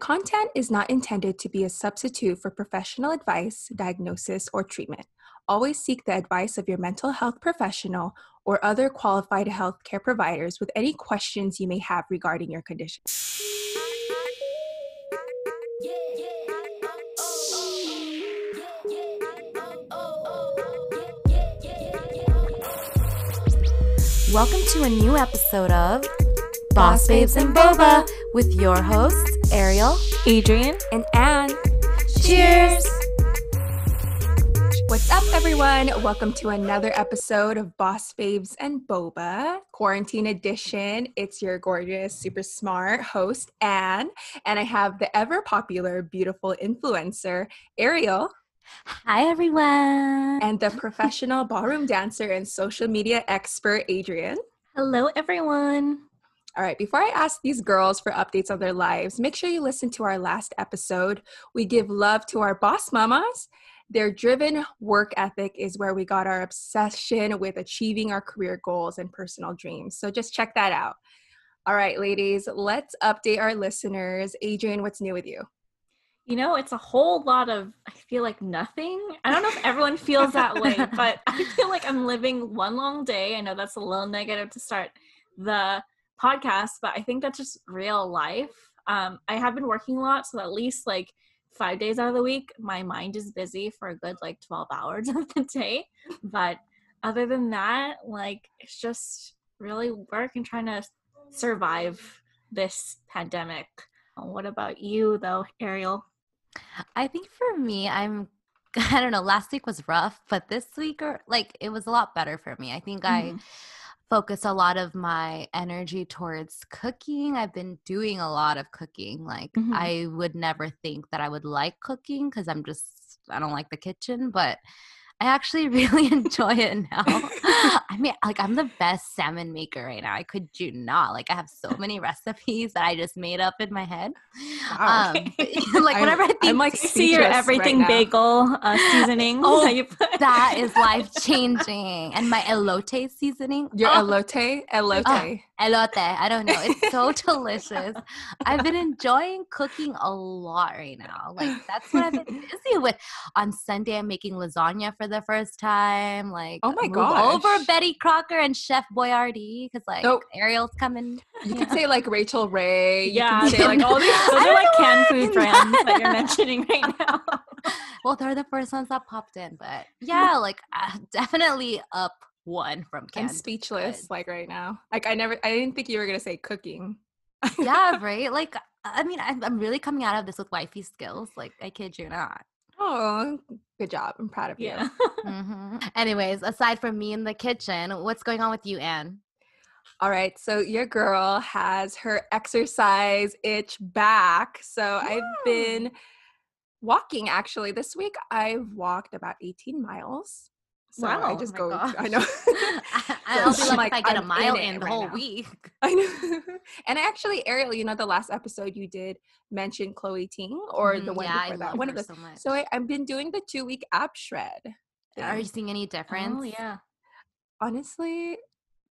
Content is not intended to be a substitute for professional advice, diagnosis, or treatment. Always seek the advice of your mental health professional or other qualified healthcare providers with any questions you may have regarding your condition. Welcome to a new episode of Boss Babes and Boba with your hosts, Ariel, Adrian, And Anne, Cheers! what's up, everyone? Welcome to another episode of Boss Babes and Boba, Quarantine Edition. It's your gorgeous, super smart host, Anne, and I have the ever popular, beautiful influencer, Ariel. Hi, everyone. and the professional ballroom dancer and social media expert, Adrian. hello everyone. All right, before I ask these girls for updates on their lives, make sure you listen to our last episode. We give love to our boss mamas. Their driven work ethic is where we got our obsession with achieving our career goals and personal dreams. So just check that out. All right, ladies, let's update our listeners. Adrian, what's new with you? You know, it's a whole lot of I feel like nothing. I don't know if everyone feels that way, but I feel like I'm living one long day. I know that's a little negative to start the podcast, but I think that's just real life. Um, I have been working a lot, so at least like five days out of the week, my mind is busy for a good like 12 hours of the day. But other than that, like it's just really work and trying to survive this pandemic. What about you though, Ariel? I think for me, I'm, I don't know, last week was rough, but this week, or like, it was a lot better for me. I think I Mhm. Focus a lot of my energy towards cooking. I've been doing a lot of cooking. Like, Mhm. I would never think that I would like cooking because I'm just, I don't like the kitchen, but I actually really enjoy it now. I mean, like, I'm the best salmon maker right now. I could do not. Like, I have so many recipes that I just made up in my head. Wow. Um, like, I'm- whenever I think I'm like see your speechless right everything bagel uh, seasoning Oh, that that is life changing. And my elote seasoning. Your oh, elote? Elote. Oh. Elote. I don't know. It's so delicious. I've been enjoying cooking a lot right now. Like that's what I've been busy with. On Sunday, I'm making lasagna for the first time. Like, Oh my god, over Betty Crocker and Chef Boyardee because like. Ariel's coming. You could say like Rachael Ray. You Yeah, could say like all these. Those are like canned food brands that you're mentioning right now. well, they're the first ones that popped in, but yeah, like uh, definitely up one from I'm speechless like right now. Like I never, I didn't think you were gonna say cooking. yeah, right. Like, I mean, I'm, I'm really coming out of this with wifey skills. Like, I kid you not. Oh, good job. I'm proud of you. Yeah. hmm Anyways, aside from me in the kitchen, what's going on with you, Anne? All right. So your girl has her exercise itch back. So I've been walking actually this week. I've walked about 18 miles. So I just Oh go. my I know. I- I'll be lucky like, if I get a I'm mile in in, the right whole now. week. I know. And actually, Ariel, you know, the last episode you did mention Chloe Ting or the Mhm, one yeah, I before that. One of those. so much. So I, I've been doing the two week ab shred. Are you seeing any difference? Oh yeah. honestly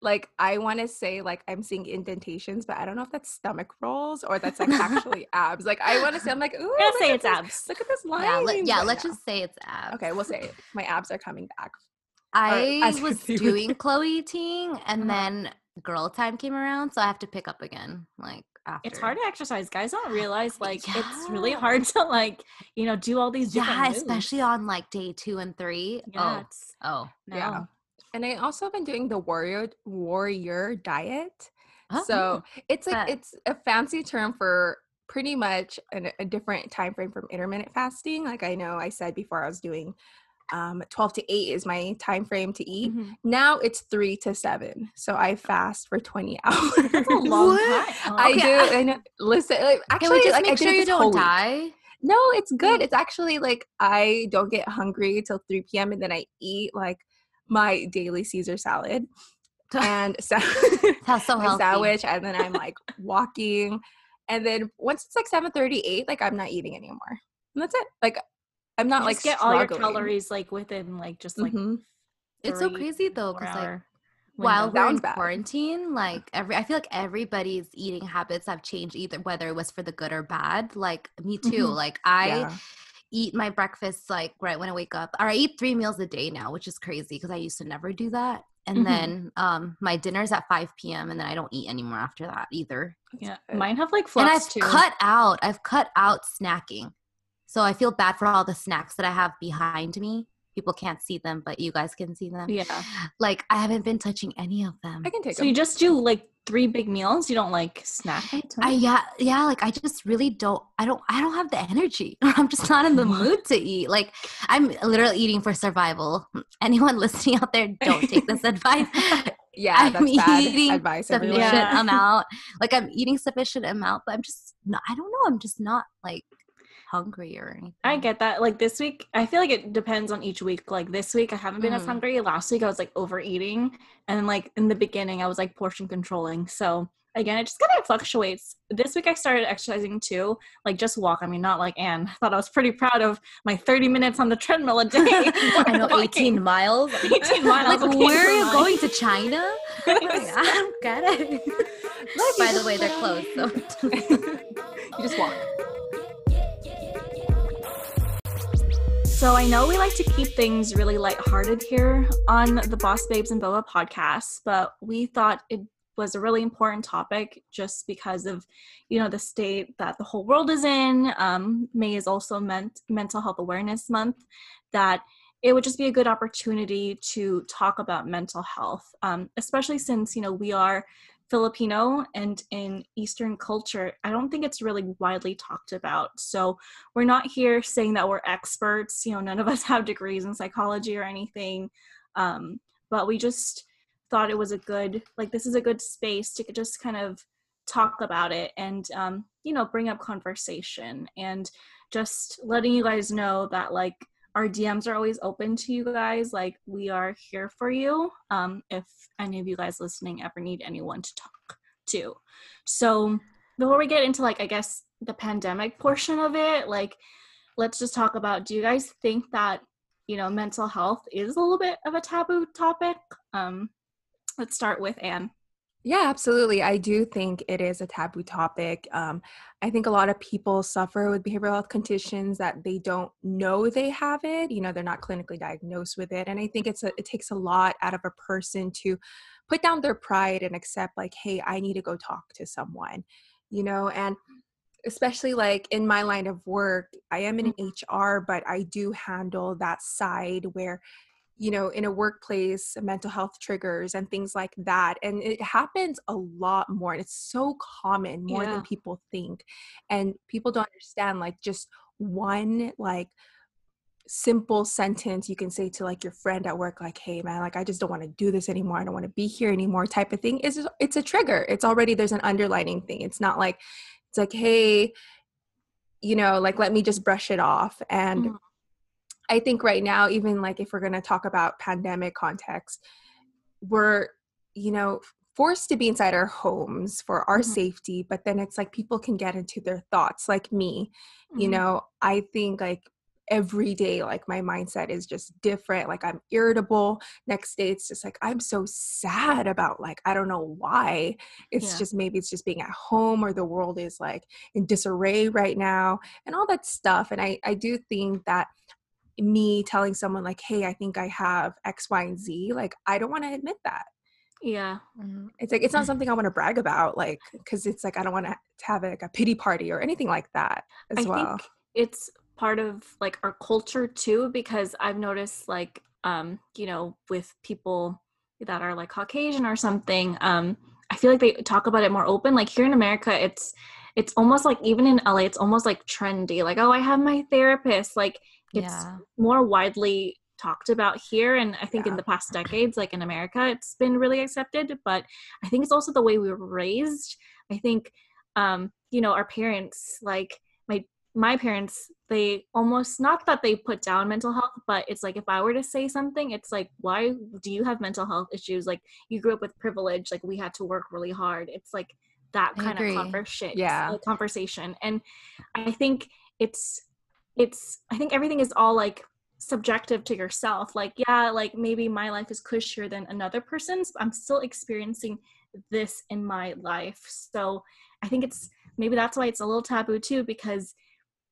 like i want to say like i'm seeing indentations but i don't know if that's stomach rolls or that's like actually abs like i want to say i'm like ooh I'm say it's this- abs. look at this line Yeah, let, yeah. Let's just say it's abs. okay we'll say it. my abs are coming back I as was if you would- doing Chloe Ting, and Uh-huh. then girl time came around, so I have to pick up again. Like after. It's hard to exercise. Guys don't realize like it's really hard to like, you know, do all these different Yeah, moves. especially on like day two and three. yeah, Oh, it's oh. no. Yeah. and i also have been doing the warrior warrior diet Oh, so it's like But- it's a fancy term for pretty much an, a different time frame from intermittent fasting like i know i said before i was doing um, 12 to 8 is my time frame to eat Mhm. Now it's three to seven, so I fast for twenty hours. That's a long What? time. I Okay, do. I- I. Listen, like, Can actually, we just like, make did sure you don't week. die? No, it's good. Mm. It's actually like I don't get hungry till three p.m. and then I eat like my daily Caesar salad and sa- so my sandwich, and then I'm like walking, and then once it's like seven thirty-eight, like I'm not eating anymore, and that's it. Like I'm not You like just get all your calories like within like just like Mhm. It's so crazy though, because like while we're in bad. quarantine, like every I feel like everybody's eating habits have changed either whether it was for the good or bad. Like me too. Mhm. Like I Yeah. eat my breakfast like right when I wake up. Or I eat three meals a day now, which is crazy because I used to never do that. And Mhm. then um my dinner's at 5 p.m. and then I don't eat anymore after that either. yeah, mine have like and I've too. cut out, I've cut out snacking. So I feel bad for all the snacks that I have behind me. People can't see them, but you guys can see them. Yeah. Like I haven't been touching any of them. I can take So them. you just do like three big meals. You don't like snack. I yeah yeah like I just really don't I don't I don't have the energy I'm just not in the mm-hmm. mood to eat like I'm literally eating for survival anyone listening out there don't take this advice yeah, I'm that's bad eating advice. everyone. sufficient Yeah. amount like I'm eating sufficient amount but I'm just not I don't know I'm just not like hungry or anything I get that. Like this week, I feel like it depends on each week. Like this week, I haven't been as Mhm. hungry. Last week, I was like overeating, and like in the beginning, I was like portion controlling. So again, it just kind of fluctuates. This week, I started exercising too, like just walk. I mean, not like Anne. I thought I was pretty proud of my 30 minutes on the treadmill a day. I know 18 miles 18 miles. like okay, where are you going to China Like, I don't get it by the way they're closed so You just walk. So I know we like to keep things really lighthearted here on the Boss Babes and Boba podcast, but we thought it was a really important topic just because of, you know, the state that the whole world is in. Um, May is also meant Mental Health Awareness Month. That it would just be a good opportunity to talk about mental health, um, especially since you know we are Filipino and in Eastern culture, I don't think it's really widely talked about. So we're not here saying that we're experts. You know, none of us have degrees in psychology or anything. Um, but we just thought it was a good, like, this is a good space to just kind of talk about it and, um, you know, bring up conversation and just letting you guys know that, like, our DMs are always open to you guys. Like, we are here for you um, if any of you guys listening ever need anyone to talk to. So, before we get into, like, I guess the pandemic portion of it, like, let's just talk about do you guys think that, you know, mental health is a little bit of a taboo topic? Um, let's start with Anne. Yeah, absolutely. I do think it is a taboo topic. Um, I think a lot of people suffer with behavioral health conditions that they don't know they have it. You know, they're not clinically diagnosed with it, and I think it's a, it takes a lot out of a person to put down their pride and accept, like, hey, I need to go talk to someone. You know, and especially like in my line of work, I am in HR, but I do handle that side where you know, in a workplace, mental health triggers and things like that. And it happens a lot more. And it's so common, more Yeah. than people think. And people don't understand, like, just one, like, simple sentence you can say to like your friend at work like hey man like i just don't want to do this anymore i don't want to be here anymore type of thing is it's a trigger it's already there's an underlining thing it's not like it's like hey you know like let me just brush it off and Mhm. I think right now, even like if we're going to talk about pandemic context, we're, you know, forced to be inside our homes for our Mhm. safety, but then it's like people can get into their thoughts, like me. You Mhm. know, I think like every day, like my mindset is just different. Like I'm irritable. Next day, it's just like I'm so sad about like, I don't know why. It's Yeah. just maybe it's just being at home or the world is like in disarray right now and all that stuff. And I, I do think that me telling someone like hey i think i have x y and z like i don't want to admit that. Yeah. it's like it's not something i want to brag about like because it's like i don't want to have like a pity party or anything like that as I well. think it's part of like our culture too because I've noticed like um you know with people that are like Caucasian or something um I feel like they talk about it more open. Like here in America it's it's almost like even in LA it's almost like trendy like oh I have my therapist like it's yeah. more widely talked about here and i think in the past decades like in america it's been really accepted but i think it's also the way we were raised. I think um you know our parents like my my parents they almost not that they put down mental health but it's like if i were to say something it's like why do you have mental health issues? Like you grew up with privilege like we had to work really hard. It's like that I kind agree. of conversation Yeah. uh, conversation and i think it's it's i think everything is all like subjective to yourself. Like, yeah, like maybe my life is cushier than another person's, but I'm still experiencing this in my life. So I think it's maybe that's why it's a little taboo too, because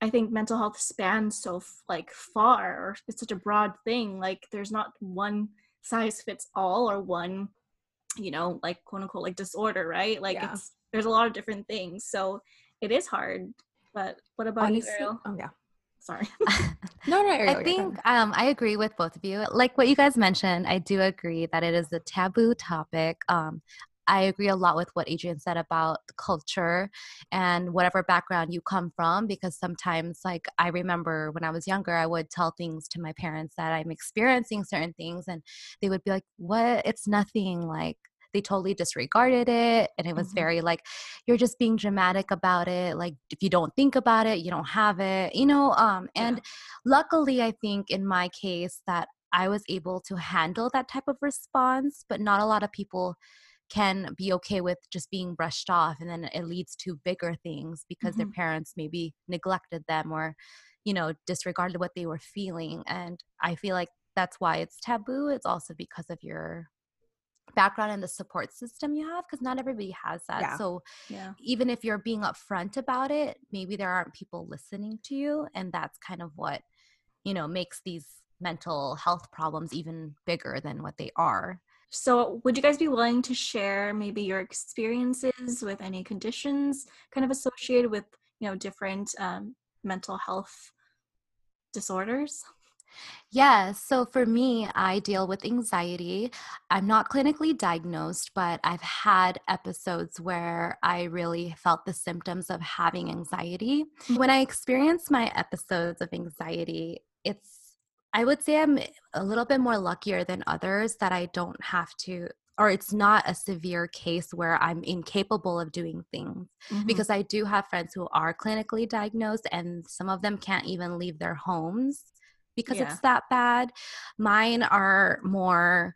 I think mental health spans so like far, or it's such a broad thing. Like, there's not one size fits all or one, you know, like quote unquote like disorder, right? Like, Yeah. it's there's a lot of different things. So it is hard. But what about Honestly, you, Ariel? oh yeah. Sorry. No, no, I think um, I agree with both of you. Like what you guys mentioned, I do agree that it is a taboo topic. Um, I agree a lot with what Adrian said about culture and whatever background you come from, because sometimes, like, I remember when I was younger, I would tell things to my parents that I'm experiencing certain things, and they would be like, What? It's nothing. Like, they totally disregarded it. And it was Mhm. very like, You're just being dramatic about it. Like, if you don't think about it, you don't have it, you know? Um, and luckily i think in my case that i was able to handle that type of response but not a lot of people can be okay with just being brushed off and then it leads to bigger things because their Mhm. parents maybe neglected them or you know disregarded what they were feeling and i feel like that's why it's taboo it's also because of your background and the support system you have because not everybody has that Yeah. so Yeah. even if you're being upfront about it, maybe there aren't people listening to you. And that's kind of what, you know, makes these mental health problems even bigger than what they are. So, would you guys be willing to share maybe your experiences with any conditions kind of associated with, you know, different um, mental health disorders? Yeah, so for me, I deal with anxiety. I'm not clinically diagnosed, but I've had episodes where I really felt the symptoms of having anxiety. When I experience my episodes of anxiety, it's I would say I'm a little bit more luckier than others that I don't have to or it's not a severe case where I'm incapable of doing things Mhm. because I do have friends who are clinically diagnosed and some of them can't even leave their homes because Yeah. it's that bad. Mine are more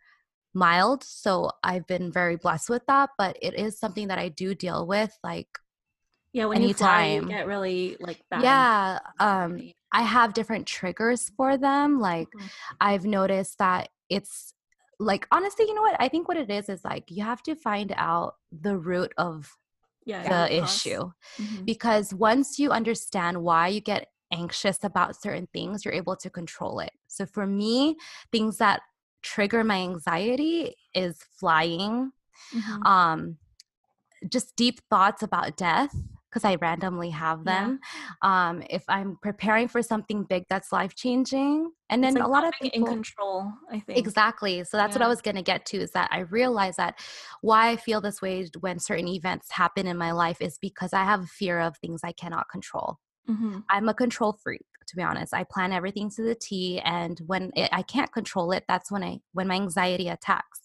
mild, so I've been very blessed with that, but it is something that I do deal with like yeah, when you fly, you anytime. get really like bad. yeah, um. I have different triggers for them like Mhm. I've noticed that it's like honestly, you know what? I think what it is is like you have to find out the root of yeah, the issue Mhm. because once you understand why you get anxious about certain things, you're able to control it. So for me, things that trigger my anxiety is flying, Mhm. um, just deep thoughts about death because I randomly have Yeah. them. Um, if I'm preparing for something big that's life changing, and then like a lot of people in control. I think Exactly. So that's what I was going to get to is that I realize that why I feel this way when certain events happen in my life is because I have a fear of things I cannot control. Mhm. I'm a control freak, to be honest. I plan everything to the T, and when it, I can't control it, that's when I when my anxiety attacks.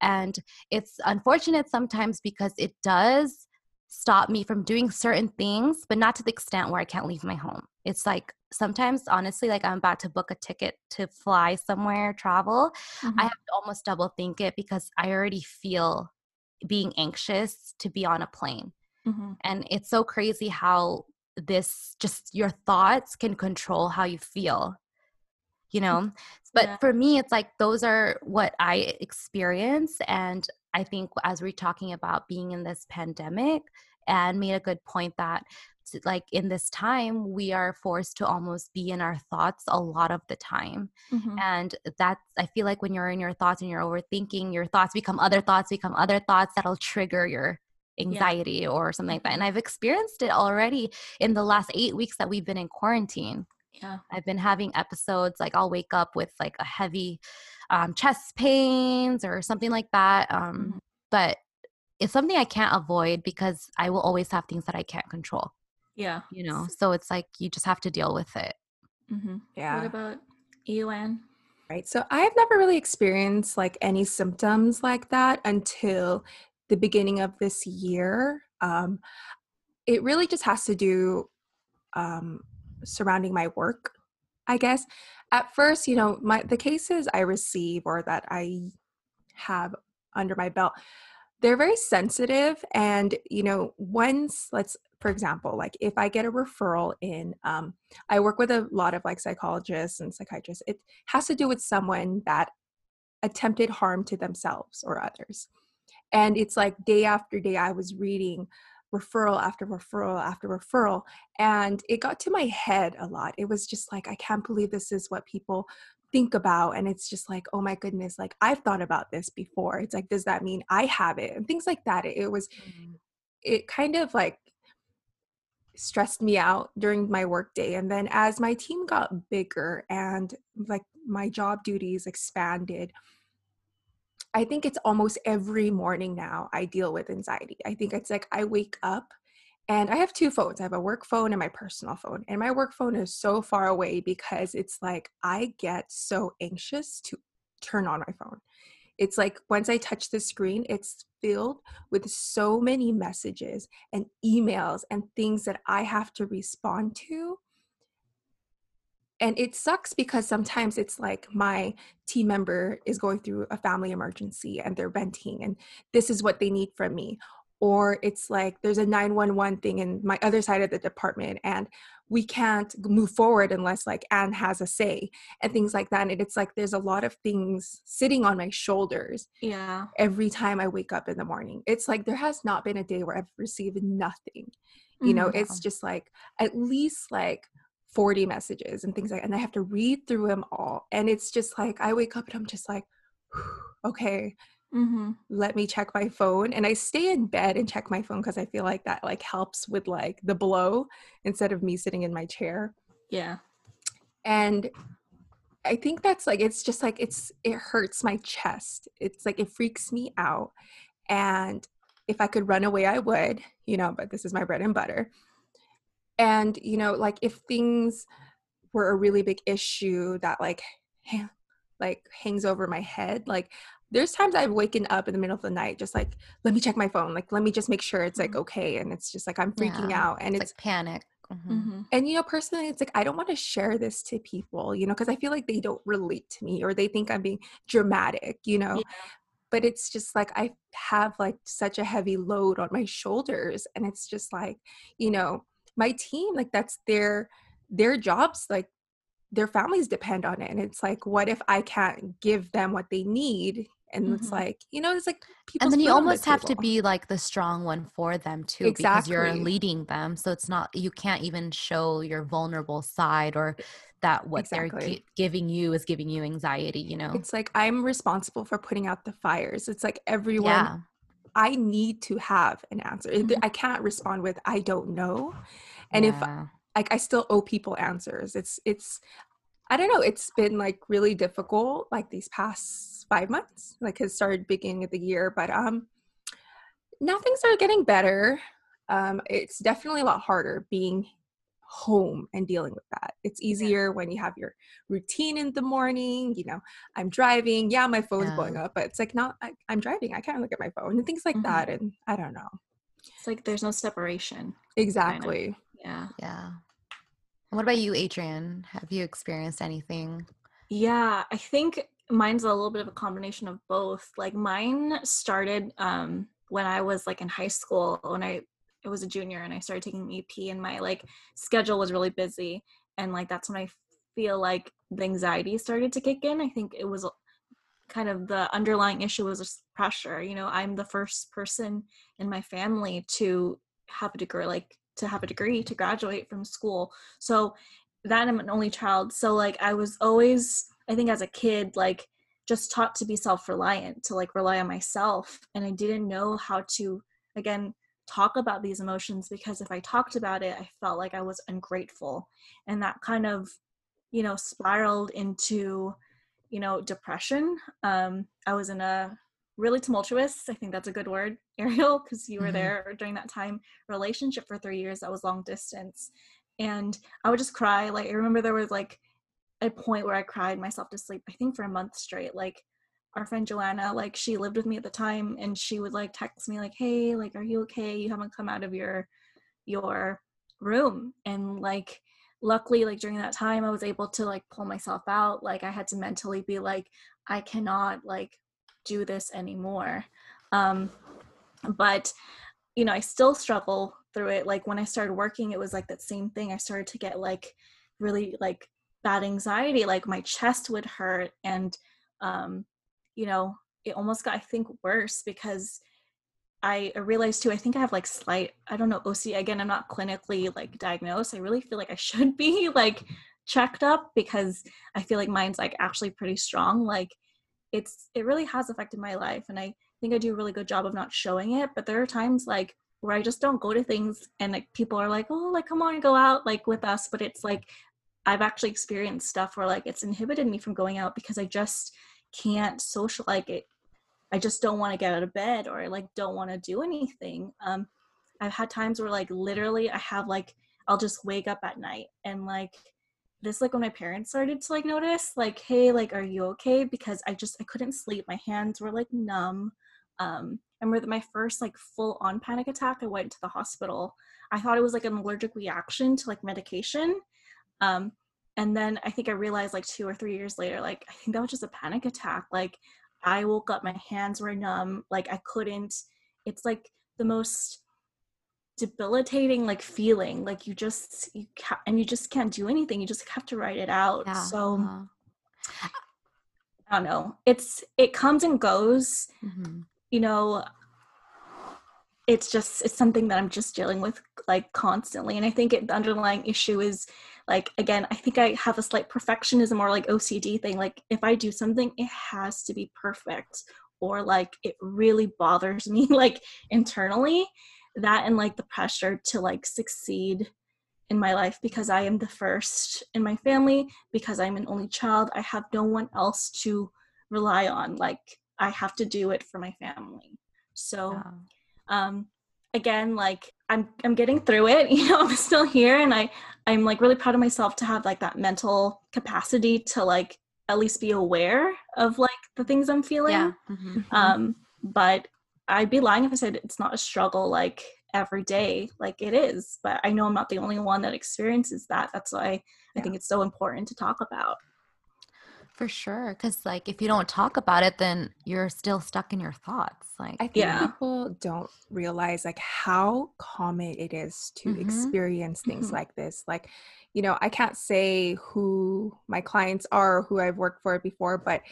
And it's unfortunate sometimes because it does stop me from doing certain things, but not to the extent where I can't leave my home. It's like sometimes, honestly, like I'm about to book a ticket to fly somewhere, travel. I Mhm. have to almost double think it because I already feel being anxious to be on a plane. Mhm. And it's so crazy how this just your thoughts can control how you feel, you know? But Yeah. for me, it's like those are what I experience. And I think as we're talking about being in this pandemic, and made a good point that like in this time we are forced to almost be in our thoughts a lot of the time Mhm. and that's i feel like when you're in your thoughts and you're overthinking your thoughts become other thoughts become other thoughts that'll trigger your anxiety or something like that and i've experienced it already in the last eight weeks that we've been in quarantine Yeah. i've been having episodes like i'll wake up with like a heavy um, chest pains or something like that um, Mhm. but it's something i can't avoid because i will always have things that i can't control Yeah. you know so it's like you just have to deal with it Mhm. Yeah. What about you, Anne? Right. So I've never really experienced like any symptoms like that until the beginning of this year. Um, it really just has to do um, surrounding my work, I guess. At first, you know, my the cases I receive or that I have under my belt, they're very sensitive and you know once let's for example, like if I get a referral in, um, I work with a lot of like psychologists and psychiatrists. It has to do with someone that attempted harm to themselves or others. And it's like day after day, I was reading referral after referral after referral. And it got to my head a lot. It was just like, I can't believe this is what people think about. And it's just like, oh my goodness, like I've thought about this before. It's like, does that mean I have it? And things like that. It, it was, mm-hmm. it kind of like stressed me out during my workday. And then as my team got bigger and like my job duties expanded, I think it's almost every morning now I deal with anxiety. I think it's like I wake up and I have two phones. I have a work phone and my personal phone. And my work phone is so far away because it's like I get so anxious to turn on my phone. It's like once I touch the screen, it's filled with so many messages and emails and things that I have to respond to and it sucks because sometimes it's like my team member is going through a family emergency and they're venting and this is what they need from me. Or it's like there's a 911 thing in my other side of the department and we can't move forward unless like anne has a say and things like that. And it's like there's a lot of things sitting on my shoulders yeah. every time i wake up in the morning. It's like there has not been a day where i've received nothing. You know mm-hmm. it's just like at least like 40 messages and things like and I have to read through them all. And it's just like I wake up and I'm just like, okay, mm-hmm. let me check my phone. And I stay in bed and check my phone because I feel like that like helps with like the blow instead of me sitting in my chair. Yeah. And I think that's like it's just like it's it hurts my chest. It's like it freaks me out. And if I could run away, I would, you know, but this is my bread and butter and you know like if things were a really big issue that like ha- like hangs over my head like there's times I've waken up in the middle of the night, just like, let me check my phone. Like, let me just make sure it's like mm-hmm. okay. And it's just like, I'm freaking yeah. out. And it's, it's like panic. Mm-hmm. Mm-hmm. And, you know, personally, it's like, I don't want to share this to people, you know, because I feel like they don't relate to me or they think I'm being dramatic, you know. Yeah. But it's just like, I have like such a heavy load on my shoulders. And it's just like, you know, my team like that's their their jobs like their families depend on it and it's like what if i can't give them what they need and mm-hmm. it's like you know it's like and then you almost have to be like the strong one for them too exactly. because you're leading them so it's not you can't even show your vulnerable side or that what exactly. they're gi- giving you is giving you anxiety you know it's like i'm responsible for putting out the fires it's like everyone yeah. I need to have an answer. Mm-hmm. I can't respond with I don't know. And yeah. if like I still owe people answers. It's it's I don't know, it's been like really difficult like these past 5 months. Like it started beginning of the year, but um now things are getting better. Um it's definitely a lot harder being home and dealing with that. It's easier when you have your routine in the morning. You know, I'm driving. Yeah, my phone's yeah. blowing up, but it's like not, I, am driving. I can't look at my phone and things like mm-hmm. that. And I don't know. It's like there's no separation. Exactly. Kind of. Yeah. Yeah. what about you, Adrian? Have you experienced anything? Yeah, I think mine's a little bit of a combination of both. Like mine started um when I was like in high school when I I was a junior and I started taking AP and my like schedule was really busy and like that's when I feel like the anxiety started to kick in. I think it was kind of the underlying issue was just pressure. You know, I'm the first person in my family to have a degree like to have a degree to graduate from school. So that I'm an only child. So like I was always I think as a kid like just taught to be self-reliant, to like rely on myself and I didn't know how to again talk about these emotions because if I talked about it, I felt like I was ungrateful. And that kind of, you know, spiraled into, you know, depression. Um, I was in a really tumultuous, I think that's a good word, Ariel, because you were mm-hmm. there during that time, relationship for three years that was long distance. And I would just cry. Like, I remember there was like a point where I cried myself to sleep, I think for a month straight. Like, our friend Joanna, like she lived with me at the time and she would like text me like, "Hey, like are you okay? You haven't come out of your your room." And like luckily like during that time I was able to like pull myself out. Like I had to mentally be like, I cannot like do this anymore. Um but you know, I still struggle through it. Like when I started working, it was like that same thing. I started to get like really like bad anxiety, like my chest would hurt and um you know, it almost got I think worse because I realized too, I think I have like slight, I don't know, OC. Again, I'm not clinically like diagnosed. I really feel like I should be like checked up because I feel like mine's like actually pretty strong. Like it's, it really has affected my life. And I think I do a really good job of not showing it. But there are times like where I just don't go to things and like people are like, oh, like come on, go out like with us. But it's like, I've actually experienced stuff where like it's inhibited me from going out because I just can't social like it I just don't want to get out of bed or I like don't want to do anything. Um, I've had times where like literally I have like I'll just wake up at night and like this like when my parents started to like notice like hey like are you okay because I just I couldn't sleep my hands were like numb um I remember my first like full on panic attack I went to the hospital I thought it was like an allergic reaction to like medication um and then I think I realized like two or three years later like I think that was just a panic attack like I woke up, my hands were numb, like I couldn't. It's like the most debilitating like feeling like you just you ca- and you just can't do anything you just have to write it out yeah. so uh-huh. i don't know it's it comes and goes mm-hmm. you know it's just it's something that i'm just dealing with like constantly and i think it, the underlying issue is like again i think i have a slight perfectionism or like ocd thing like if i do something it has to be perfect or like it really bothers me like internally that and like the pressure to like succeed in my life because i am the first in my family because i'm an only child i have no one else to rely on like i have to do it for my family so yeah. um again like i'm i'm getting through it you know i'm still here and i i'm like really proud of myself to have like that mental capacity to like at least be aware of like the things i'm feeling yeah. mm-hmm. um but i'd be lying if i said it's not a struggle like every day like it is but i know i'm not the only one that experiences that that's why yeah. i think it's so important to talk about for sure. Cause like if you don't talk about it, then you're still stuck in your thoughts. Like I think yeah. people don't realize like how common it is to mm-hmm. experience things mm-hmm. like this. Like, you know, I can't say who my clients are or who I've worked for before, but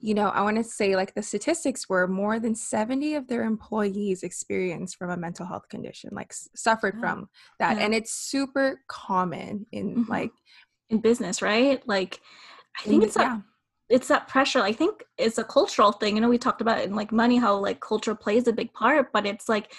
you know, I want to say like the statistics were more than 70 of their employees experienced from a mental health condition, like s- suffered from that. Yeah. And it's super common in mm-hmm. like in business, right? Like I think it's yeah. that it's that pressure. I think it's a cultural thing. You know, we talked about in like money how like culture plays a big part, but it's like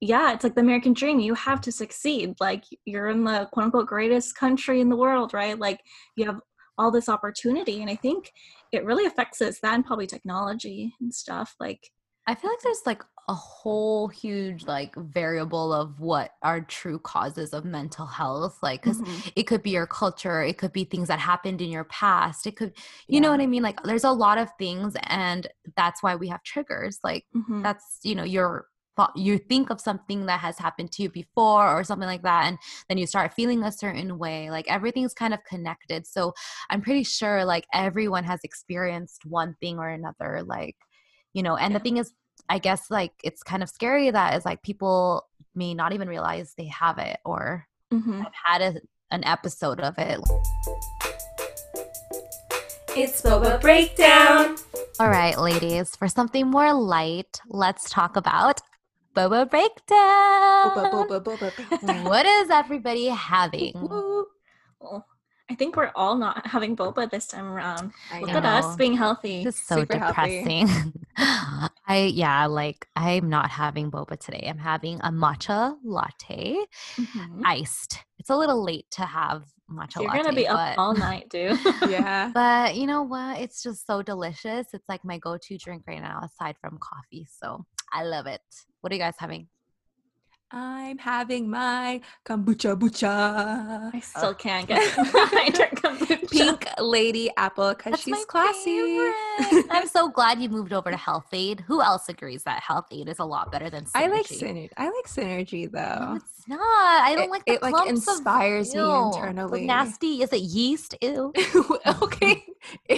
yeah, it's like the American dream. You have to succeed. Like you're in the quote unquote greatest country in the world, right? Like you have all this opportunity. And I think it really affects us, that and probably technology and stuff. Like I feel like there's like a whole huge like variable of what are true causes of mental health like because mm-hmm. it could be your culture it could be things that happened in your past it could you yeah. know what i mean like there's a lot of things and that's why we have triggers like mm-hmm. that's you know your you think of something that has happened to you before or something like that and then you start feeling a certain way like everything's kind of connected so i'm pretty sure like everyone has experienced one thing or another like you know and yeah. the thing is I guess like it's kind of scary that is like people may not even realize they have it or mm-hmm. have had a, an episode of it. It's Boba Breakdown. All right, ladies, for something more light, let's talk about Boba Breakdown. Boba, boba, boba, breakdown. what is everybody having? Well, I think we're all not having boba this time around. I Look know. at us being healthy. This is so Super depressing. I yeah, like I'm not having boba today. I'm having a matcha latte, mm-hmm. iced. It's a little late to have matcha You're latte. You're gonna be but, up all night, dude. yeah. But you know what? It's just so delicious. It's like my go-to drink right now, aside from coffee. So I love it. What are you guys having? I'm having my kombucha bucha. I uh. still can't get kombucha. Pink Lady Apple because she's classy. I'm so glad you moved over to Health-Ade. Who else agrees that Health-Ade is a lot better than Synergy? I like Synergy. I like Synergy though. No, it's not. I don't it, like the it. Like inspires of, me internally. nasty. Is it yeast? Ew. okay.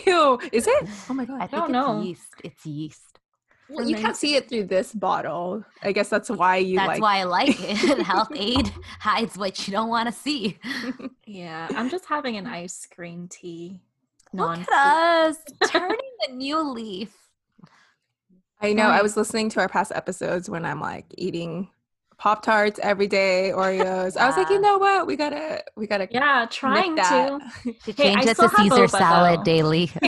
Ew. Is it? Oh my god. I, I don't know. Yeast. It's yeast. Well, you can't see it through this bottle. I guess that's why you That's like. why I like it. Health-Ade hides what you don't want to see. Yeah, I'm just having an ice green tea. Look Non at us turning a new leaf. I know. I was listening to our past episodes when I'm like eating Pop Tarts every day, Oreos. I was like, you know what? We gotta, we gotta. Yeah, trying that. to. Should Hey, change I it to Caesar boba, salad though. daily.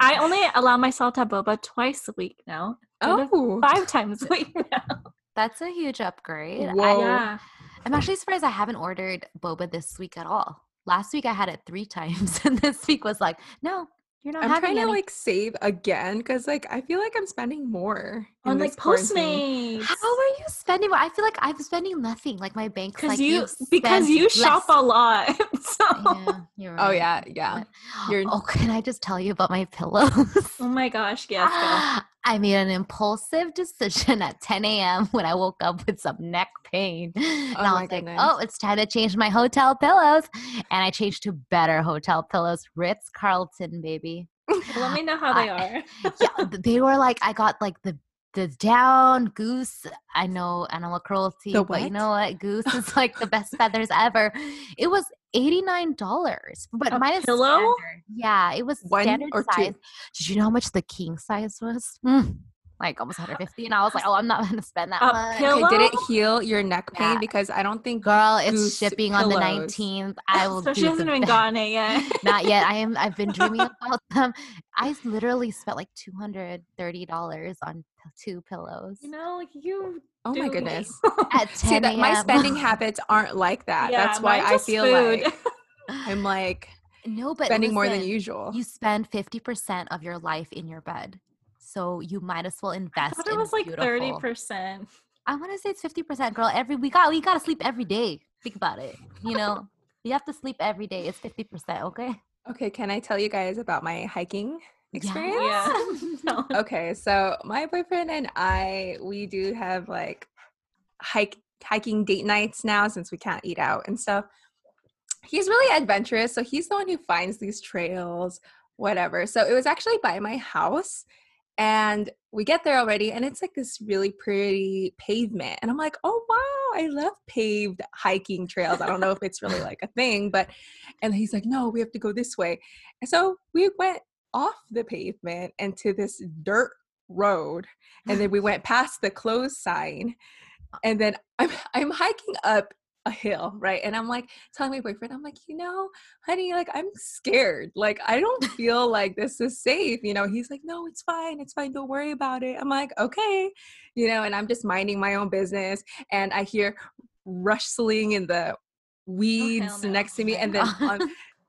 I only allow myself to have boba twice a week now. instead of Oh, Five times a week now. That's a huge upgrade. Whoa. I, Yeah. I'm actually surprised I haven't ordered boba this week at all. Last week I had it three times, and this week was like, no, you're not I'm trying to like save again because like I feel like I'm spending more On like. Postmates. How are you spending? more? I feel like I'm spending nothing. Like my bank's Because like you "You've because you shop a lot. so Yeah, you're Oh yeah, yeah. You're- Oh, can I just tell you about my pillows? Oh my gosh, yes. I made an impulsive decision at 10 a.m. when I woke up with some neck pain. And Oh I was like, oh, goodness. oh, it's time to change my hotel pillows. And I changed to better hotel pillows, Ritz Carlton, baby. Let me know how they are. yeah, they were like, I got like the the down goose. I know animal cruelty, but you know what? Goose is like the best feathers ever. It was eighty nine dollars, but A mine is pillow? standard. Yeah, it was One standard size. Did you know how much the king size was? Mm, like almost 150 and i was like oh i'm not gonna spend that A much? Okay, did it heal your neck pain? Yeah. Because I don't think girl it's Goose shipping on the 19th i will so do she hasn't the even gotten it yet. not yet i am i've been dreaming about them i literally spent like 230 dollars on two pillows You know, like you. Oh my goodness. at 10 See that my spending habits aren't like that. Yeah, That's why I feel food. like I'm like no but spending more than usual. you spend 50% of your life in your bed so you might as well invest. I thought it in was like thirty percent. I want to say it's fifty percent, girl. Every we got we gotta sleep every day. Think about it. You know, you have to sleep every day. It's fifty percent, okay? Okay, can I tell you guys about my hiking experience? Yeah. No. Okay, so my boyfriend and I, we do have like hike hiking date nights now since we can't eat out and stuff. He's really adventurous, so he's the one who finds these trails, whatever. So it was actually by my house, and we get there already, and it's like this really pretty pavement, and I'm like, oh wow, I love paved hiking trails. I don't know if it's really like a thing, but and he's like, no, we have to go this way, and so we went off the pavement and to this dirt road and then we went past the closed sign and then I'm I'm hiking up a hill, right? And I'm like telling my boyfriend, I'm like, you know, honey, like I'm scared. Like I don't feel like this is safe. You know, he's like, no, it's fine. It's fine. Don't worry about it. I'm like, okay. You know, and I'm just minding my own business. And I hear rustling in the weeds no. next to me. Oh And then on,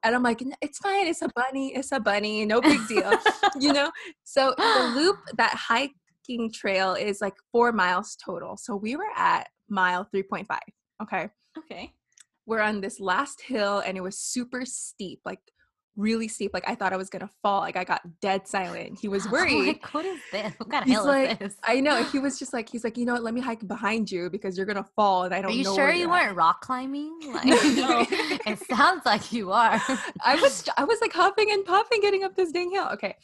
and I'm like, it's fine. It's a bunny. It's a bunny. No big deal. you know? So the loop, that hiking trail is like four miles total. So we were at mile 3.5. Okay. Okay. We're on this last hill and it was super steep, like really steep. Like I thought I was going to fall. Like I got dead silent. He was worried. like, what is this? What kind of He's hell like, is this? I know. He was just like, he's like, you know what? Let me hike behind you because you're gonna fall, and I don't Are you sure you you're at." weren't rock climbing? Like, No. it sounds like you are. I was, I was like huffing and puffing getting up this dang hill. Okay,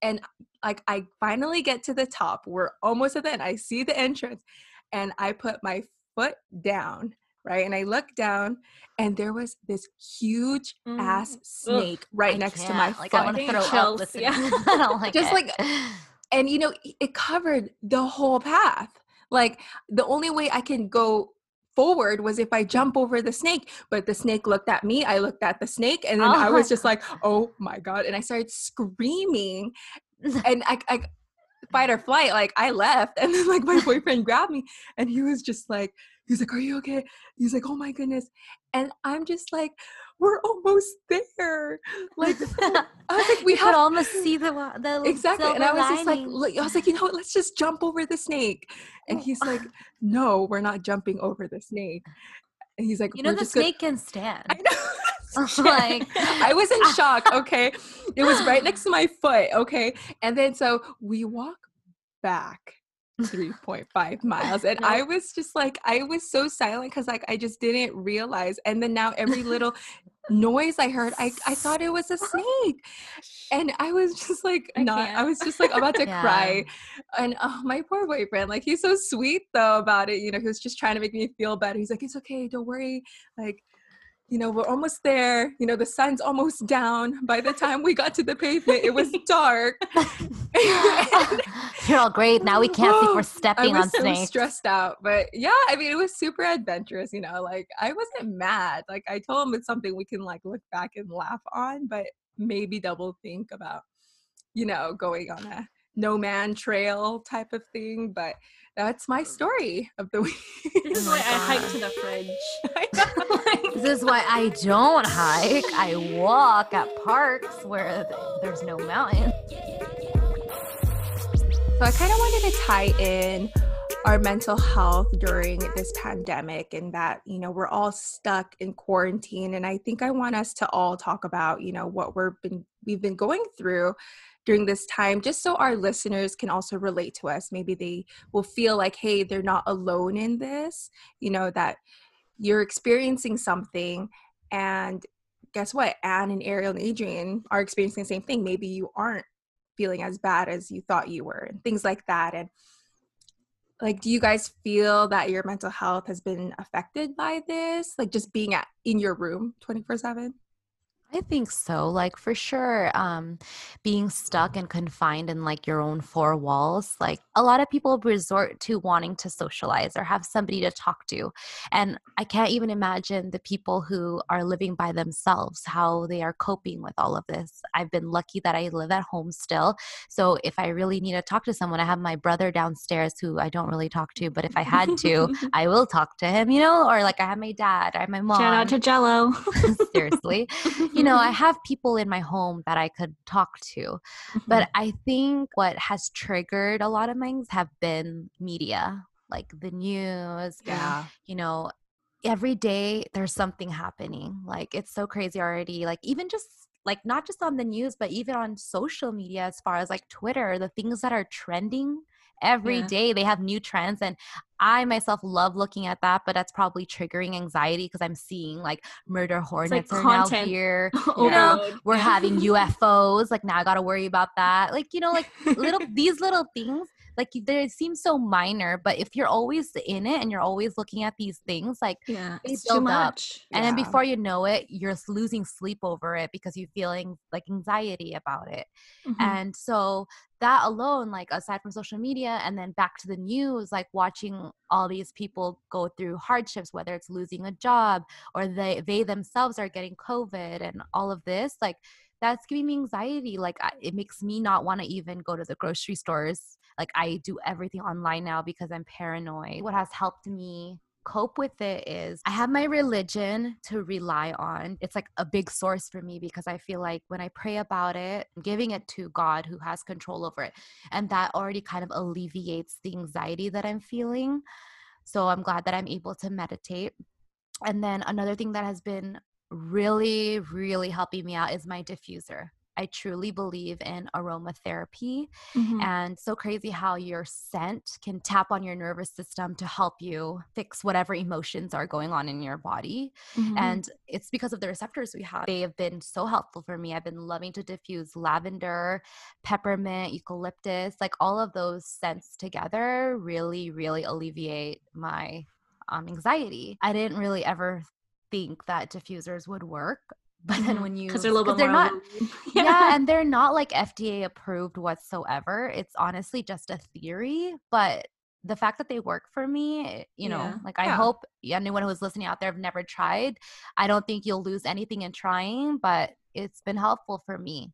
and like I finally get to the top. We're almost at the end. I see the entrance, and I put my foot down. Right, and I look down, and there was this huge ass Mm. Ugh. snake right I next to my can't. foot. Like I want to Getting throw up. chills, Listen, yeah. I don't like Just it. like- and you know it covered the whole path like the only way i can go forward was if i jump over the snake but the snake looked at me i looked at the snake and then Oh i was just like oh my god and i started screaming and I, I fight or flight like i left and then like my boyfriend grabbed me and he was just like he's like are you okay he's like oh my goodness and i'm just like we're almost there like i was like we have could almost see the the exactly and i was just like lining. i was like you know what let's just jump over the snake and he's like no we're not jumping over the snake and he's like you know the just gonna-" snake can stand. I know. Like- I was in shock. Okay, it was right next to my foot. Okay, and then so we walk back 3.5 miles, and I was just like, I was so silent because like I just didn't realize. And then now every little noise I heard, I, I thought it was a snake. And I was just like, I not, I was just like about to Yeah. cry. And oh, my poor boyfriend, like, he's so sweet though about it. You know, he was just trying to make me feel better. He's like, it's okay, don't worry. Like, you know, we're almost there. You know, the sun's almost down. By the time we got to the pavement, it was dark. You're all great. Now we can't see we're I stepping was on so snakes. stressed out, but yeah, I mean, it was super adventurous. You know, like I wasn't mad. Like I told him it's something we can like look back and laugh on, but maybe double think about, you know, going on a no man trail type of thing. But that's my story of the week. This is why I hike to the fridge. This is why I don't hike. I walk at parks where there's no mountain. So I kind of wanted to tie in our mental health during this pandemic and that, you know, we're all stuck in quarantine. And I think I want us to all talk about, you know, what we're been we've been going through during this time, just so our listeners can also relate to us. Maybe they will feel like, hey, they're not alone in this, you know, that you're experiencing something and guess what? Anne and Ariel and Adrian are experiencing the same thing. Maybe you aren't feeling as bad as you thought you were and things like that and like do you guys feel that your mental health has been affected by this like just being at in your room 24 7 I think so. Like for sure, um, being stuck and confined in like your own four walls. Like a lot of people resort to wanting to socialize or have somebody to talk to, and I can't even imagine the people who are living by themselves how they are coping with all of this. I've been lucky that I live at home still, so if I really need to talk to someone, I have my brother downstairs who I don't really talk to, but if I had to, I will talk to him. You know, or like I have my dad, I have my mom. Shout out to Jello. seriously you know i mm-hmm. have people in my home that i could talk to mm-hmm. but i think what has triggered a lot of things have been media like the news Yeah. you know every day there's something happening like it's so crazy already like even just like not just on the news but even on social media as far as like twitter the things that are trending every day Yeah. they have new trends and i myself love looking at that but that's probably triggering anxiety because i'm seeing like murder hornets are now here you know, we're having ufos like now i gotta worry about that like you know like little these little things like they seem so minor but if you're always in it and you're always looking at these things like yeah, it's too much. and then before you know it you're losing sleep over it because you're feeling like anxiety about it Mhm. and so that alone like aside from social media and then back to the news like watching all these people go through hardships whether it's losing a job or they they themselves are getting covid and all of this like that's giving me anxiety like it makes me not want to even go to the grocery stores like i do everything online now because i'm paranoid what has helped me cope with it is I have my religion to rely on. It's like a big source for me because I feel like when I pray about it, I'm giving it to God who has control over it. And that already kind of alleviates the anxiety that I'm feeling. So I'm glad that I'm able to meditate. And then another thing that has been really, really helping me out is my diffuser. I truly believe in aromatherapy. Mhm. And so crazy how your scent can tap on your nervous system to help you fix whatever emotions are going on in your body. Mhm. And it's because of the receptors we have. They have been so helpful for me. I've been loving to diffuse lavender, peppermint, eucalyptus, like all of those scents together really, really alleviate my um, anxiety. I didn't really ever think that diffusers would work. But then when you, because they're a little bit they're more not, illuminating. yeah. and they're not like FDA approved whatsoever. It's honestly just a theory, but the fact that they work for me, you know, Yeah. like I Yeah. hope anyone who's listening out there have never tried. I don't think you'll lose anything in trying, but it's been helpful for me.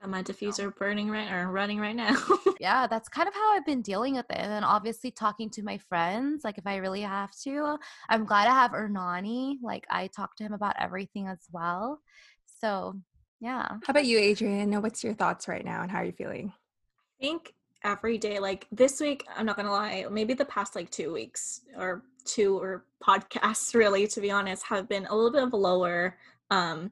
Got my diffuser burning right or running right now. Yeah, that's kind of how I've been dealing with it. And then obviously talking to my friends, like if I really have to. I'm glad I have Ernani. Like I talk to him about everything as well. So yeah. how about you adrian what's your thoughts right now and how are you feeling I think every day, like this week, I'm not gonna lie, maybe the past like two weeks or two or podcasts really, to be honest, have been a little bit of a lower um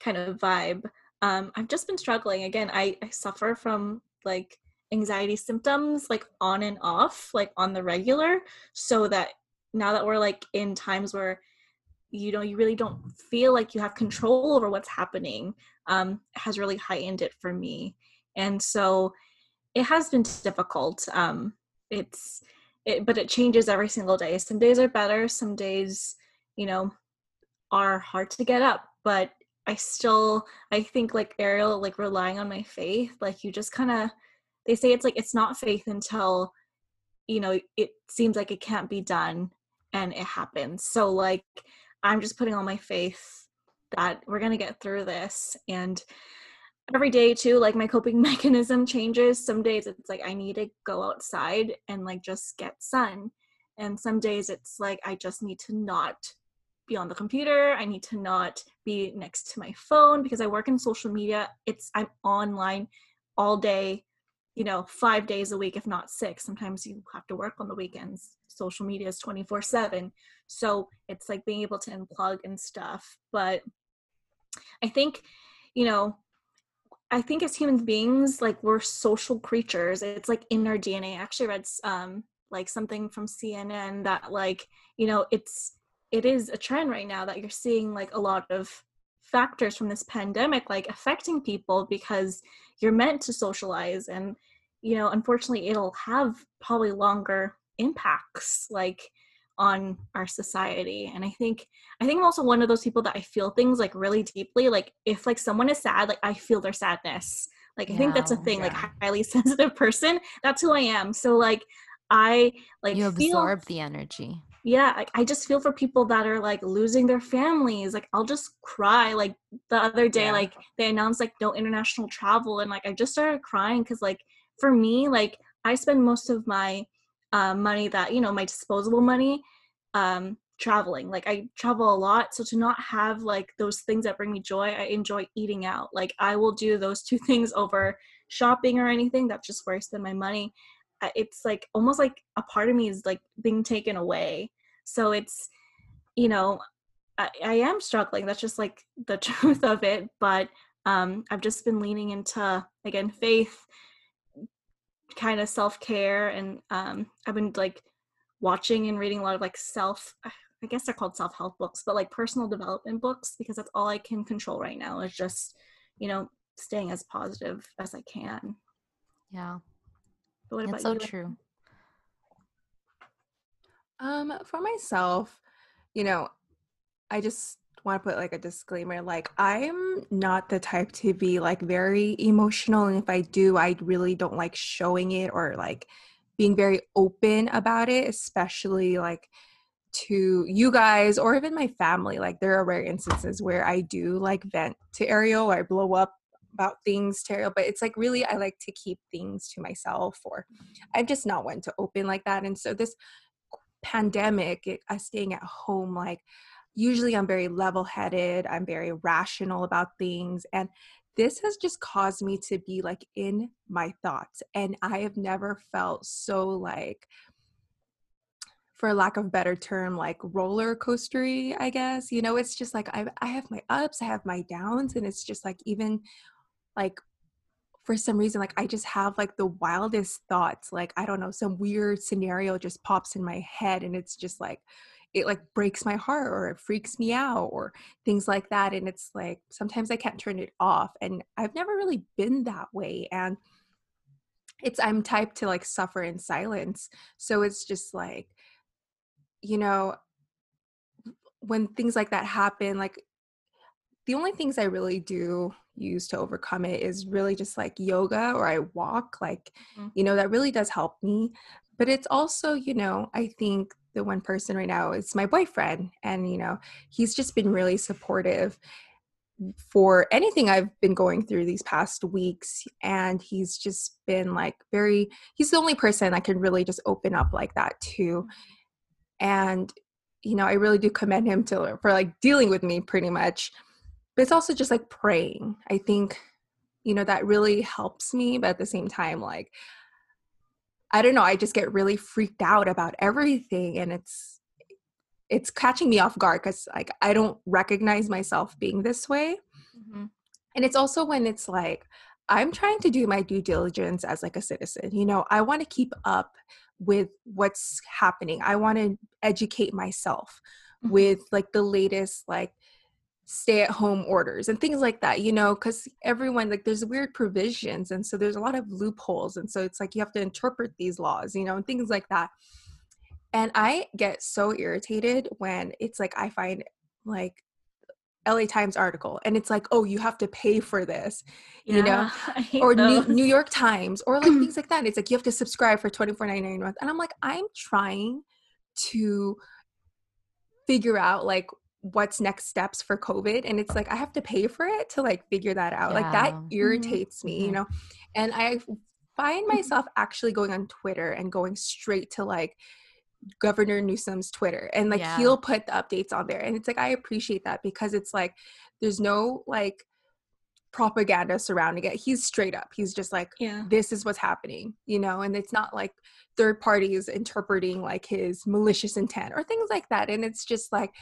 kind of vibe. Um, I've just been struggling. Again, I, I suffer from like anxiety symptoms like on and off, like on the regular, so that now that we're like in times where you know you really don't feel like you have control over what's happening um, has really heightened it for me and so it has been difficult um, it's it, but it changes every single day some days are better some days you know are hard to get up but i still i think like ariel like relying on my faith like you just kind of they say it's like it's not faith until you know it seems like it can't be done and it happens. So like i'm just putting all my faith that we're going to get through this and every day too like my coping mechanism changes. Some days it's like i need to go outside and like just get sun and some days it's like i just need to not be on the computer. I need to not be next to my phone because i work in social media. It's i'm online all day you know five days a week if not six. Sometimes you have to work on the weekends. Social media is 24 7 so it's like being able to unplug and stuff. But i think you know I think as human beings, like we're social creatures. It's like in our DNA. I actually read um like something from CNN that like, you know, it's it is a trend right now that you're seeing like a lot of factors from this pandemic like affecting people because you're meant to socialize and you know, unfortunately it'll have probably longer impacts like on our society. And i think i think i'm also one of those people that i feel things like really deeply like if like someone is sad like i feel their sadness. Like i think that's a thing yeah. like highly sensitive person that's who i am. So like i like you absorb feel, the energy yeah I, I just feel for people that are like losing their families like i'll just cry like the other day yeah. like they announced like no international travel and like i just started crying because like for me like i spend most of my uh, money that you know my disposable money um traveling like i travel a lot so to not have like those things that bring me joy i enjoy eating out like i will do those two things over shopping or anything that's just where i spend my money it's like almost like a part of me is like being taken away. So it's you know I, I am struggling that's just like the truth of it but um i've just been leaning into again faith kind of self-care and um i've been like watching and reading a lot of like self i guess they're called self-help books but like personal development books because that's all i can control right now is just you know staying as positive as i can. Yeah but what about so you? true um for myself you know i just want to put like a disclaimer like i'm not the type to be like very emotional and if i do i really don't like showing it or like being very open about it especially like to you guys or even my family like there are rare instances where i do like vent to ariel or i blow up about things ariel but it's like really i like to keep things to myself or mm-hmm. i'm just not one to open like that and so this pandemic it, us staying at home like usually I'm very level headed, I'm very rational about things. And this has just caused me to be like in my thoughts. And I have never felt so like, for lack of better term, like roller coastery, I guess. You know, it's just like I, I have my ups, I have my downs, and it's just like even like for some reason like i just have like the wildest thoughts like i don't know some weird scenario just pops in my head and it's just like it like breaks my heart or it freaks me out or things like that and it's like sometimes i can't turn it off and i've never really been that way and it's i'm typed to like suffer in silence so it's just like you know when things like that happen like the only things i really do use to overcome it is really just like yoga or i walk like mm-hmm. you know that really does help me but it's also you know i think the one person right now is my boyfriend and you know he's just been really supportive for anything I've been going through these past weeks. And he's just been like very, he's the only person I can really just open up like that to. And, you know, I really do commend him to for like dealing with me pretty much. But it's also just like praying. I think, you know, that really helps me. But at the same time, like, I don't know, I just get really freaked out about everything and it's it's catching me off guard cuz like I don't recognize myself being this way. Mm-hmm. And it's also when it's like I'm trying to do my due diligence as like a citizen. You know, I want to keep up with what's happening. I want to educate myself Mhm. with like the latest like stay at home orders and things like that, you know, because everyone like there's weird provisions and so there's a lot of loopholes and so it's like you have to interpret these laws, you know, and things like that. And I get so irritated when it's like I find like LA Times article and it's like, oh, you have to pay for this, you know, Yeah, or New. New York Times or like things like that. It's like you have to subscribe for twenty four ninety nine a month, and I'm like, I'm trying to figure out like what's next steps for COVID, and it's like I have to pay for it to like figure that out. Like that Yeah. irritates me, you Mhm. know, and I find myself actually going on Twitter and going straight to like Governor Newsom's Twitter and like Yeah. he'll put the updates on there. And it's like I appreciate that because it's like there's no like propaganda surrounding it. He's straight up. He's just like Yeah. this is what's happening, you know, and it's not like third parties interpreting like his malicious intent or things like that. And it's just like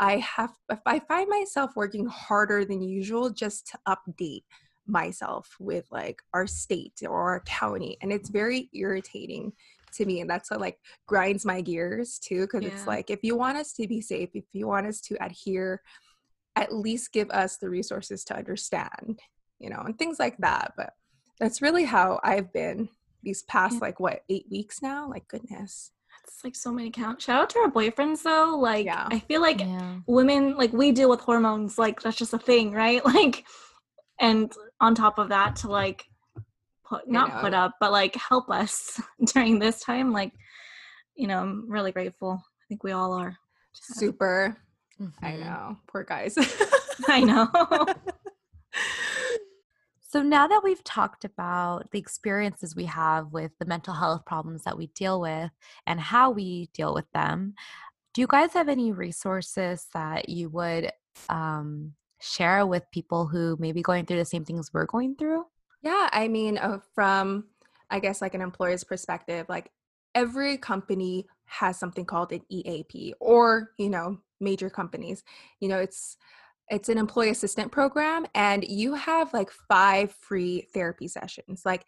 I have if I find myself working harder than usual just to update myself with like our state or our county and it's very irritating to me and that's what like grinds my gears too because Yeah. it's like if you want us to be safe if you want us to adhere at least give us the resources to understand you know and things like that but that's really how i've been these past Yeah. like what eight weeks now like goodness It's like so many count. Shout out to our boyfriends though. Like Yeah. I feel like yeah. women like we deal with hormones like that's just a thing right like and on top of that to like put not put up but like help us during this time like you know i'm really grateful i think we all are super i Mhm. know poor guys i know So now that we've talked about the experiences we have with the mental health problems that we deal with and how we deal with them, do you guys have any resources that you would um, share with people who may be going through the same things we're going through? Yeah, I mean, uh, from I guess like an employer's perspective, like every company has something called an EAP, or you know, major companies, you know, it's it's an employee assistant program, and you have like five free therapy sessions. Like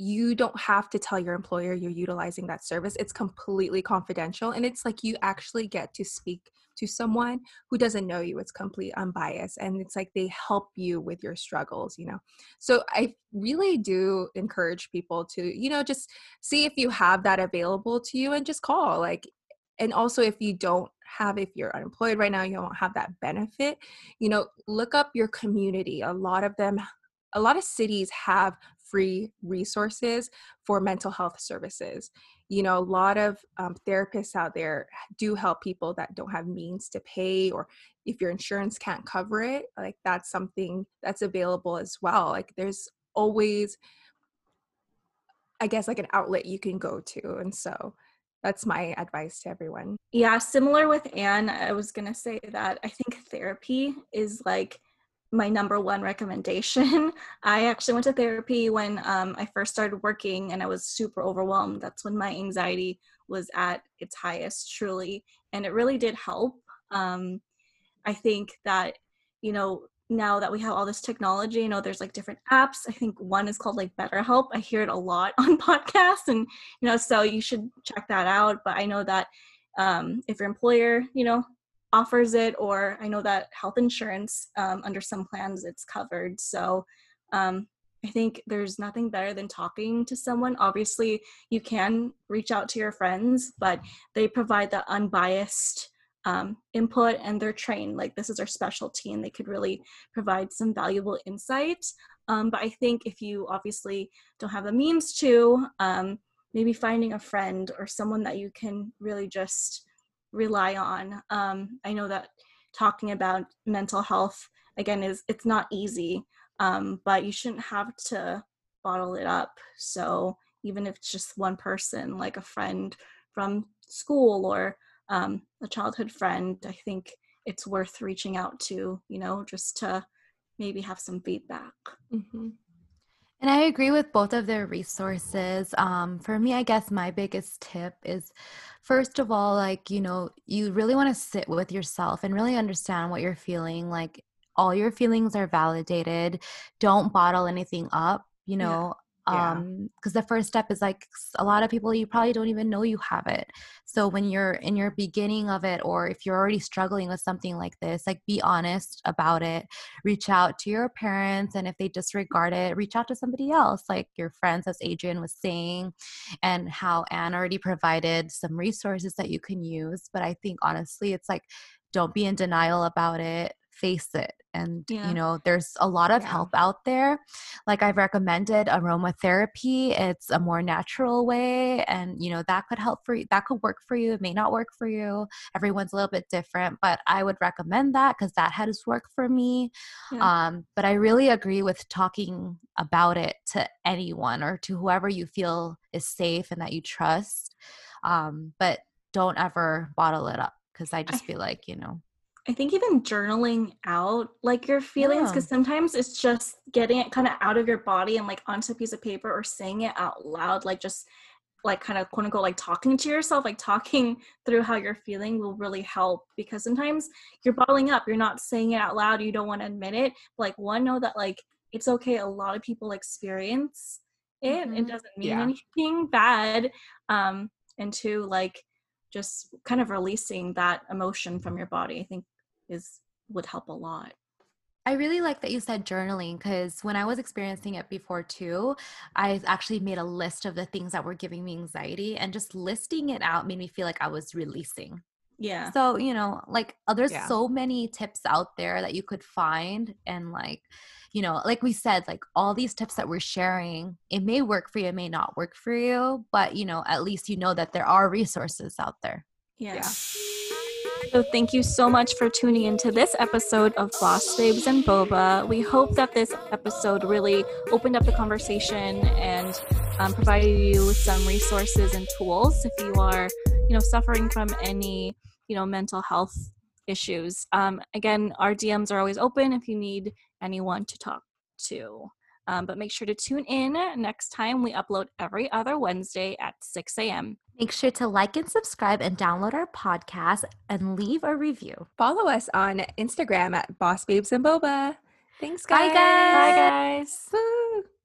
you don't have to tell your employer you're utilizing that service. It's completely confidential, and it's like you actually get to speak to someone who doesn't know you. It's complete unbiased, and it's like they help you with your struggles. You know so i really do encourage people to you know just see if you have that available to you and just call like and also if you don't have if you're unemployed right now you don't have that benefit. You know look up your community. A lot of them a lot of cities have free resources for mental health services. You know a lot of um, therapists out there do help people that don't have means to pay or if your insurance can't cover it like that's something that's available as well. Like there's always i guess like an outlet you can go to and so that's my advice to everyone. Yeah similar with anne i was gonna say that i think therapy is like my number one recommendation. I actually went to therapy when um, i first started working and i was super overwhelmed. That's when my anxiety was at its highest truly and it really did help. Um, i think that you know now that we have all this technology you know there's like different apps. I think one is called like betterhelp. I hear it a lot on podcasts and you know so you should check that out. But i know that um, if your employer you know offers it or i know that health insurance um, under some plans it's covered. So um, i think there's nothing better than talking to someone. Obviously you can reach out to your friends but they provide the unbiased um, input and they're trained like this is our specialty and they could really provide some valuable insight um, but i think if you obviously don't have the means to um, maybe finding a friend or someone that you can really just rely on um, i know that talking about mental health again is it's not easy um, but you shouldn't have to bottle it up. So even if it's just one person like a friend from school or um, a childhood friend i think it's worth reaching out to you know just to maybe have some feedback mm-hmm. And I agree with both of their resources. Um, for me, I guess my biggest tip is first of all, like, you know, you really want to sit with yourself and really understand what you're feeling. Like, all your feelings are validated. Don't bottle anything up. You know, Yeah. um because the first step is like a lot of people you probably don't even know you have it. So when you're in your beginning of it or if you're already struggling with something like this like be honest about it. Reach out to your parents and if they disregard it reach out to somebody else like your friends as adrian was saying and how anne already provided some resources that you can use. But i think honestly it's like don't be in denial about it face it and Yeah. you know there's a lot of Yeah. help out there like i've recommended aromatherapy it's a more natural way and you know that could help for you that could work for you it may not work for you everyone's a little bit different but i would recommend that because that has worked for me Yeah. um, but i really agree with talking about it to anyone or to whoever you feel is safe and that you trust um, but don't ever bottle it up because i just I- feel like you know I think even journaling out like your feelings, Yeah. because sometimes it's just getting it kind of out of your body and like onto a piece of paper or saying it out loud, like just like kind of quote unquote like talking to yourself, like talking through how you're feeling will really help because sometimes you're bottling up, you're not saying it out loud, you don't want to admit it. But, like one, know that like it's okay. A lot of people experience it. It Mhm. doesn't mean Yeah. anything bad. Um, and two, like just kind of releasing that emotion from your body. I think is would help a lot. I really like that you said journaling because when I was experiencing it before too, I actually made a list of the things that were giving me anxiety, and just listing it out made me feel like I was releasing. Yeah. So, you know, like uh, there's Yeah. so many tips out there that you could find and like, you know, like we said, like all these tips that we're sharing, it may work for you, it may not work for you, but you know, at least you know that there are resources out there. Yeah. Yeah. So thank you so much for tuning into this episode of Boss Babes and Boba. We hope that this episode really opened up the conversation and um, provided you with some resources and tools if you are, you know, suffering from any, you know, mental health issues. Um, again, our DMs are always open if you need anyone to talk to. Um, but make sure to tune in next time. We upload every other Wednesday at 6 a.m. Make sure to like and subscribe and download our podcast and leave a review. Follow us on Instagram at Boss Babes and Boba. Thanks, Bye, guys. guys. Bye, guys. Woo.